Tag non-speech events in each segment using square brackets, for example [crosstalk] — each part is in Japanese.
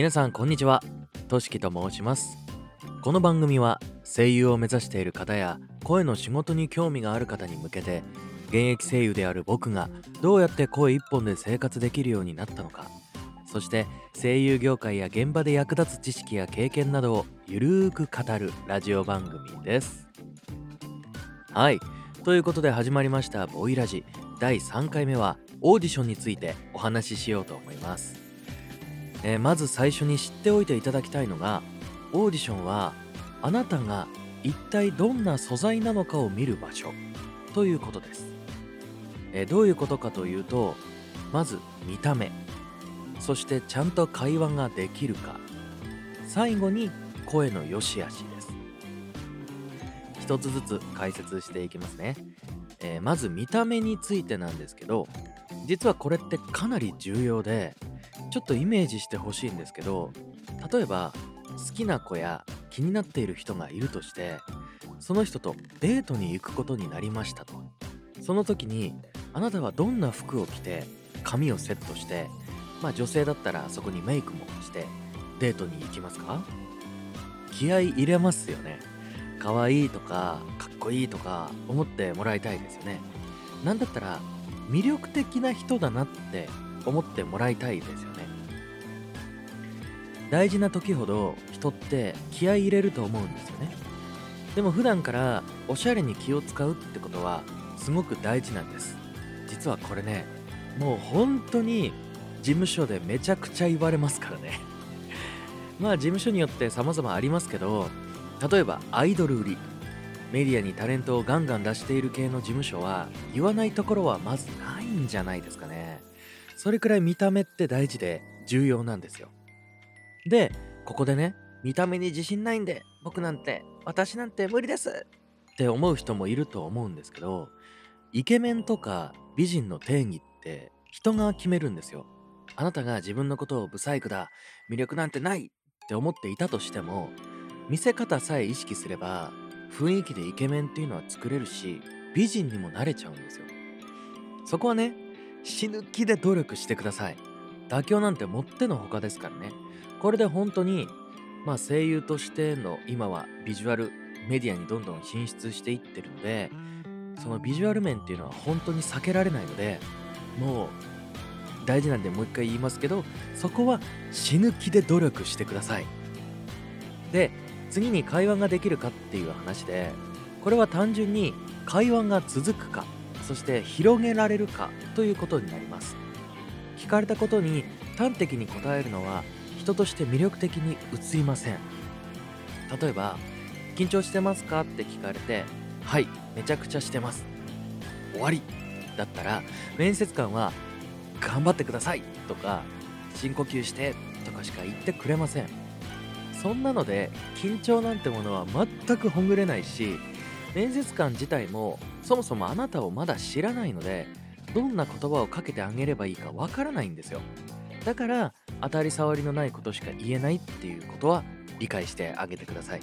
皆さんこんにちは。としきと申します。この番組は声優を目指している方や声の仕事に興味がある方に向けて現役声優である僕がどうやって声一本で生活できるようになったのかそして声優業界や現場で役立つ知識や経験などをゆるーく語るラジオ番組です。はい。ということで始まりましたボイラジ。第3回目はオーディションについてお話ししようと思います、えーまず最初に知っておいていただきたいのがオーディションはあなたが一体どんな素材なのかを見る場所ということです、えーどういうことかというとまず見た目そしてちゃんと会話ができるか最後に声の良し悪しです。一つずつ解説していきますね、えーまず見た目についてなんですけど実はこれってかなり重要でちょっとイメージしてほしいんですけど例えば好きな子や気になっている人がいるとしてその人とデートに行くことになりましたと。その時にあなたはどんな服を着て髪をセットしてまあ女性だったらそこにメイクもしてデートに行きますか？気合い入れますよね。可愛いとかかっこいいとか思ってもらいたいですよね。なんだったら魅力的な人だなって思ってもらいたいですよね。大事な時ほど人って気合い入れると思うんですよね。でも普段からおしゃれに気を使うってことはすごく大事なんです。実はこれねもう本当に事務所でめちゃくちゃ言われますからね。[laughs] まあ事務所によって様々ありますけど例えばアイドル売りメディアにタレントをガンガン出している系の事務所は言わないところはまずないんじゃないですかね。それくらい見た目って大事で重要なんですよ。でここでね見た目に自信ないんで僕なんて私なんて無理です!って思う人もいると思うんですけどイケメンとか美人の定義って人が決めるんですよ。あなたが自分のことをブサイクだ魅力なんてないって思っていたとしても見せ方さえ意識すれば雰囲気でイケメンっていうのは作れるし美人にもなれちゃうんですよ。そこはね死ぬ気で努力してください。妥協なんてもってのほかですからね。これで本当にまあ声優としての今はビジュアルメディアにどんどん進出していってるのでそのビジュアル面っていうのは本当に避けられないのでもう大事なんでもう一回言いますけどそこは死ぬ気で努力してください。で次に会話ができるかっていう話でこれは単純に会話が続くかそして広げられるかということになります。聞かれたことに端的に答えるのは人として魅力的に映りません。例えば「緊張してますか?」って聞かれて「はいめちゃくちゃしてます」終わりだったら面接官は「頑張ってください」とか「深呼吸して」とかしか言ってくれません。そんなので緊張なんてものは全くほぐれないし面接官自体もそもそもあなたをまだ知らないのでどんな言葉をかけてあげればいいかわからないんですよ。だから当たり障りのないことしか言えないっていうことは理解してあげてください。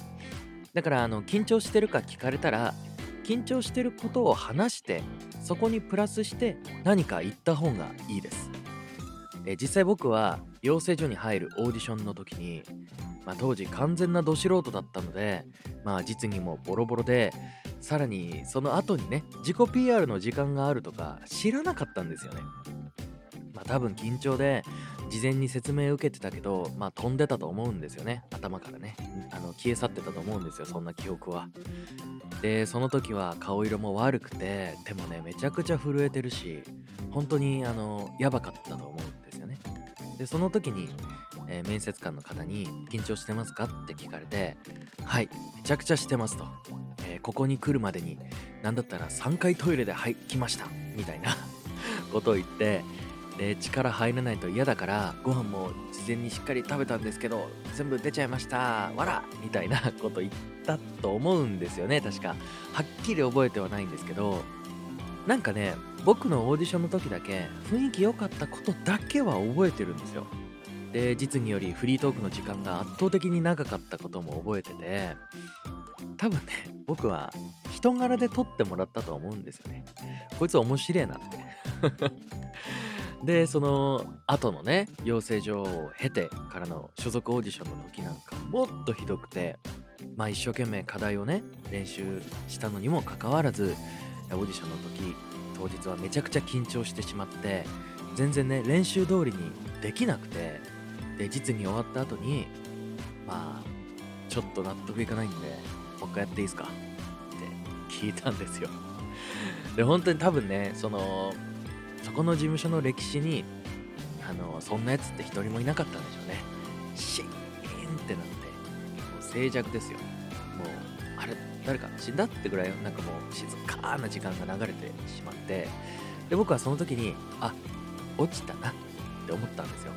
だからあの緊張してるか聞かれたら緊張してることを話してそこにプラスして何か言った方がいいです。え実際僕は養成所に入るオーディションの時に、まあ、当時完全など素人だったので、まあ、実技もボロボロでさらにその後にね自己 PR の時間があるとか知らなかったんですよね。まあ多分緊張で事前に説明受けてたけどまあ飛んでたと思うんですよね。頭からね。あの消え去ってたと思うんですよそんな記憶は。でその時は顔色も悪くて手もねめちゃくちゃ震えてるし本当にあのやばかったと思う。でその時に、えー面接官の方に「緊張してますか?」って聞かれて「はいめちゃくちゃしてます」と、えーここに来るまでに何だったら3回トイレで入きましたみたいな [laughs] ことを言ってで力入らないと嫌だからご飯も事前にしっかり食べたんですけど全部出ちゃいましたわらみたいなこと言ったと思うんですよね確か。はっきり覚えてはないんですけどなんかね僕のオーディションの時だけ雰囲気良かったことだけは覚えてるんですよ。で実技よりフリートークの時間が圧倒的に長かったことも覚えてて多分ね僕は人柄で撮ってもらったと思うんですよね。こいつ面白いなって。[laughs] でその後のね養成所を経てからの所属オーディションの時なんかもっとひどくてまあ一生懸命課題をね練習したのにもかかわらずオーディションの時当日はめちゃくちゃ緊張してしまって全然ね練習通りにできなくてで実に終わった後にまあちょっと納得いかないんでもう一回やっていいですか？って聞いたんですよ。で本当に多分ねそのそこの事務所の歴史にあのそんなやつって一人もいなかったんでしょうね。シーンってなってもう静寂ですよ。もう誰か死んだってぐらいなんかもう静かな時間が流れてしまってで僕はその時にあ落ちたなって思ったんですよ。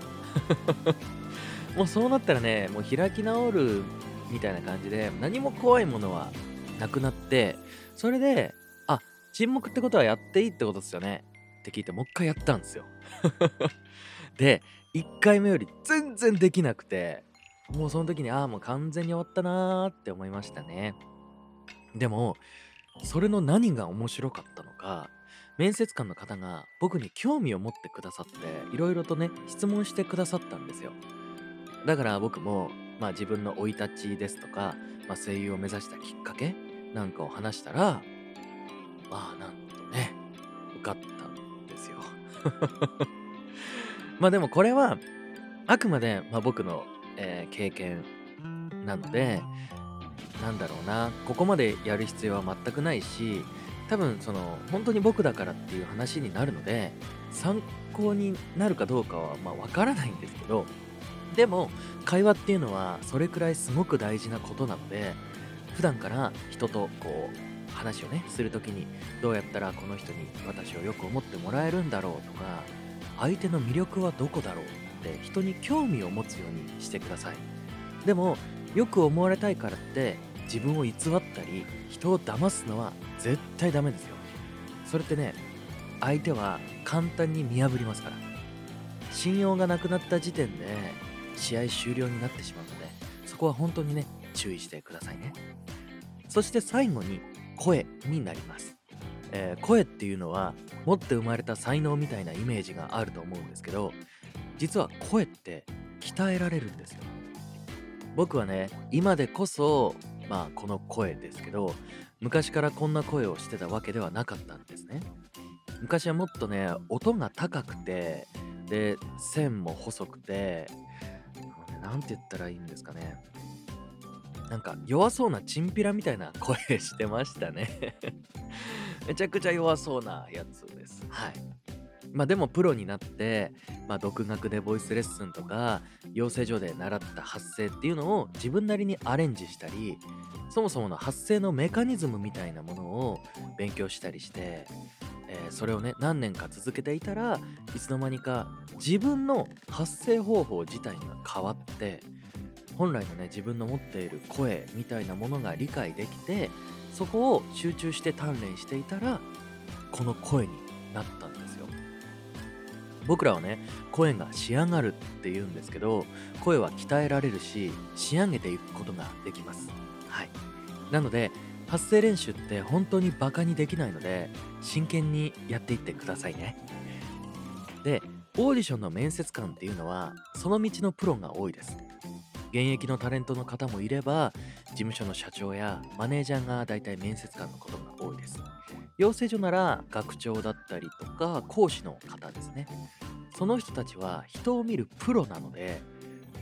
[laughs] もうそうなったらねもう開き直るみたいな感じで何も怖いものはなくなってそれであ沈黙ってことはやっていいってことですよね。って聞いてもう一回やったんですよ。[laughs] で1回目より全然できなくてもうその時にああもう完全に終わったなーって思いましたね。でもそれの何が面白かったのか面接官の方が僕に興味を持ってくださっていろいろとね質問してくださったんですよ。だから僕もまあ自分の生い立ちですとか、まあ、声優を目指したきっかけなんかを話したらまあなんとね受かったんですよ。[laughs] まあでもこれはあくまで、まあ、僕の、えー経験なのでなんだろうな。ここまでやる必要は全くないし多分その本当に僕だからっていう話になるので参考になるかどうかはまあ分からないんですけどでも会話っていうのはそれくらいすごく大事なことなので普段から人とこう話をねする時にどうやったらこの人に私をよく思ってもらえるんだろうとか相手の魅力はどこだろうって人に興味を持つようにしてください。でもよく思われたいからって自分を偽ったり人を騙すのは絶対ダメですよ。それってね相手は簡単に見破りますから。信用がなくなった時点で試合終了になってしまうのでそこは本当にね注意してくださいね。そして最後に声になります、えー声っていうのは持って生まれた才能みたいなイメージがあると思うんですけど実は声って鍛えられるんですよ。僕はね今でこそまあこの声ですけど昔からこんな声をしてたわけではなかったんですね。昔はもっとね音が高くてで線も細くてもうねなんて言ったらいいんですかね。なんか弱そうなチンピラみたいな声してましたね。[laughs] めちゃくちゃ弱そうなやつです。はい。まあでもプロになって、まあ、独学でボイスレッスンとか養成所で習った発声っていうのを自分なりにアレンジしたりそもそもの発声のメカニズムみたいなものを勉強したりして、えーそれをね何年か続けていたらいつの間にか自分の発声方法自体が変わって本来のね自分の持っている声みたいなものが理解できてそこを集中して鍛錬していたらこの声になった僕らはね声が仕上がるって言うんですけど声は鍛えられるし仕上げていくことができます。はい。なので発声練習って本当にバカにできないので真剣にやっていってくださいね。でオーディションの面接官っていうのはその道のプロが多いです。現役のタレントの方もいれば事務所の社長やマネージャーが大体面接官のことが多いです。養成所なら学長だったりとか講師の方ですね。その人たちは人を見るプロなので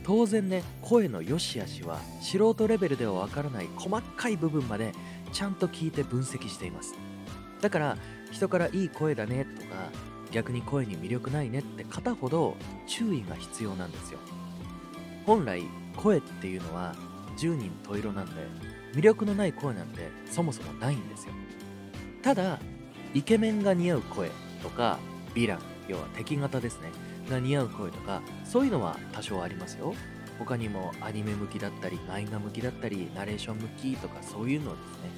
当然ね声の良し悪しは素人レベルではわからない細かい部分までちゃんと聞いて分析しています。だから人からいい声だねとか逆に声に魅力ないねって方ほど注意が必要なんですよ。本来声っていうのは十人十色なんで魅力のない声なんてそもそもないんですよ。ただイケメンが似合う声とかヴィラン要は敵型ですねが似合う声とかそういうのは多少ありますよ。他にもアニメ向きだったり漫画向きだったりナレーション向きとかそういうのですね。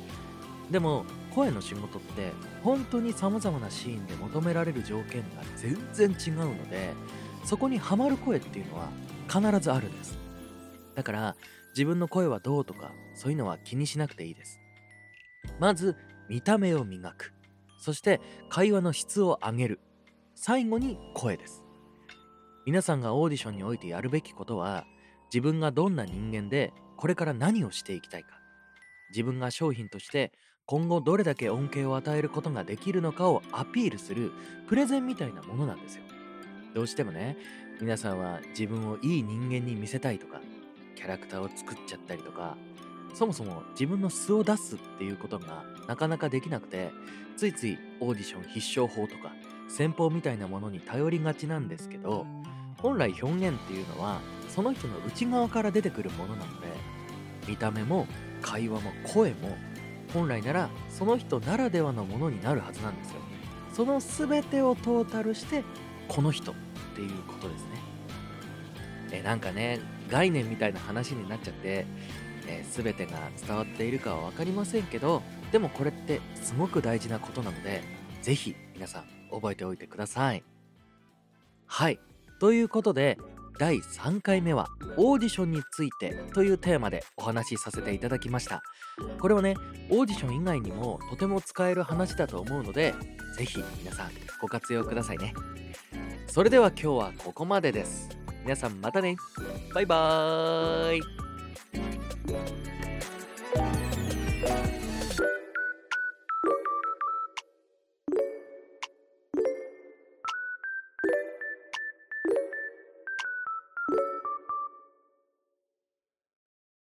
でも声の仕事って本当に様々なシーンで求められる条件が全然違うのでそこにはまる声っていうのは必ずあるんです。だから自分の声はどうとかそういうのは気にしなくていいです。まず見た目を磨く。そして会話の質を上げる。最後に声です。皆さんがオーディションにおいてやるべきことは自分がどんな人間でこれから何をしていきたいか。自分が商品として今後どれだけ恩恵を与えることができるのかをアピールするプレゼンみたいなものなんですよ。どうしてもね皆さんは自分をいい人間に見せたいとかキャラクターを作っちゃったりとかそもそも自分の素を出すっていうことがなかなかできなくてついついオーディション必勝法とか戦法みたいなものに頼りがちなんですけど本来表現っていうのはその人の内側から出てくるものなので見た目も会話も声も本来ならその人ならではのものになるはずなんですよ。その全てをトータルしてこの人っていうことですね。えなんかね概念みたいな話になっちゃってえー、全てが伝わっているかは分かりませんけどでもこれってすごく大事なことなので是非皆さん覚えておいてください。はい。ということで第3回目はオーディションについてというテーマでお話しさせていただきました。これはねオーディション以外にもとても使える話だと思うので是非皆さんご活用くださいね。それでは今日はここまでです。皆さんまたね。バイバーイ。Thank you.